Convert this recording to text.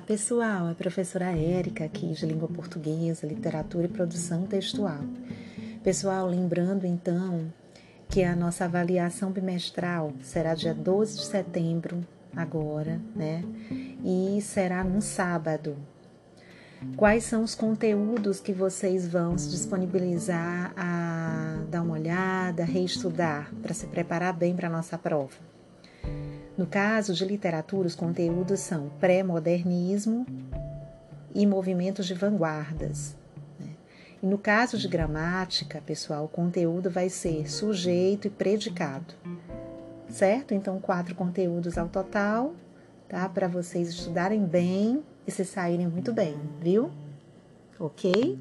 pessoal, é a professora Érica aqui de Língua Portuguesa, Literatura e Produção Textual. Pessoal, lembrando então que a nossa avaliação bimestral será dia 12 de setembro, agora, né? E será num sábado. Quais são os conteúdos que vocês vão se disponibilizar a dar uma olhada, reestudar, para se preparar bem para a nossa prova? No caso de literatura, os conteúdos são pré-modernismo e movimentos de vanguardas. Né? E no caso de gramática, pessoal, o conteúdo vai ser sujeito e predicado. Certo? Então, quatro conteúdos ao total, tá? Para vocês estudarem bem e se saírem muito bem, viu? Ok?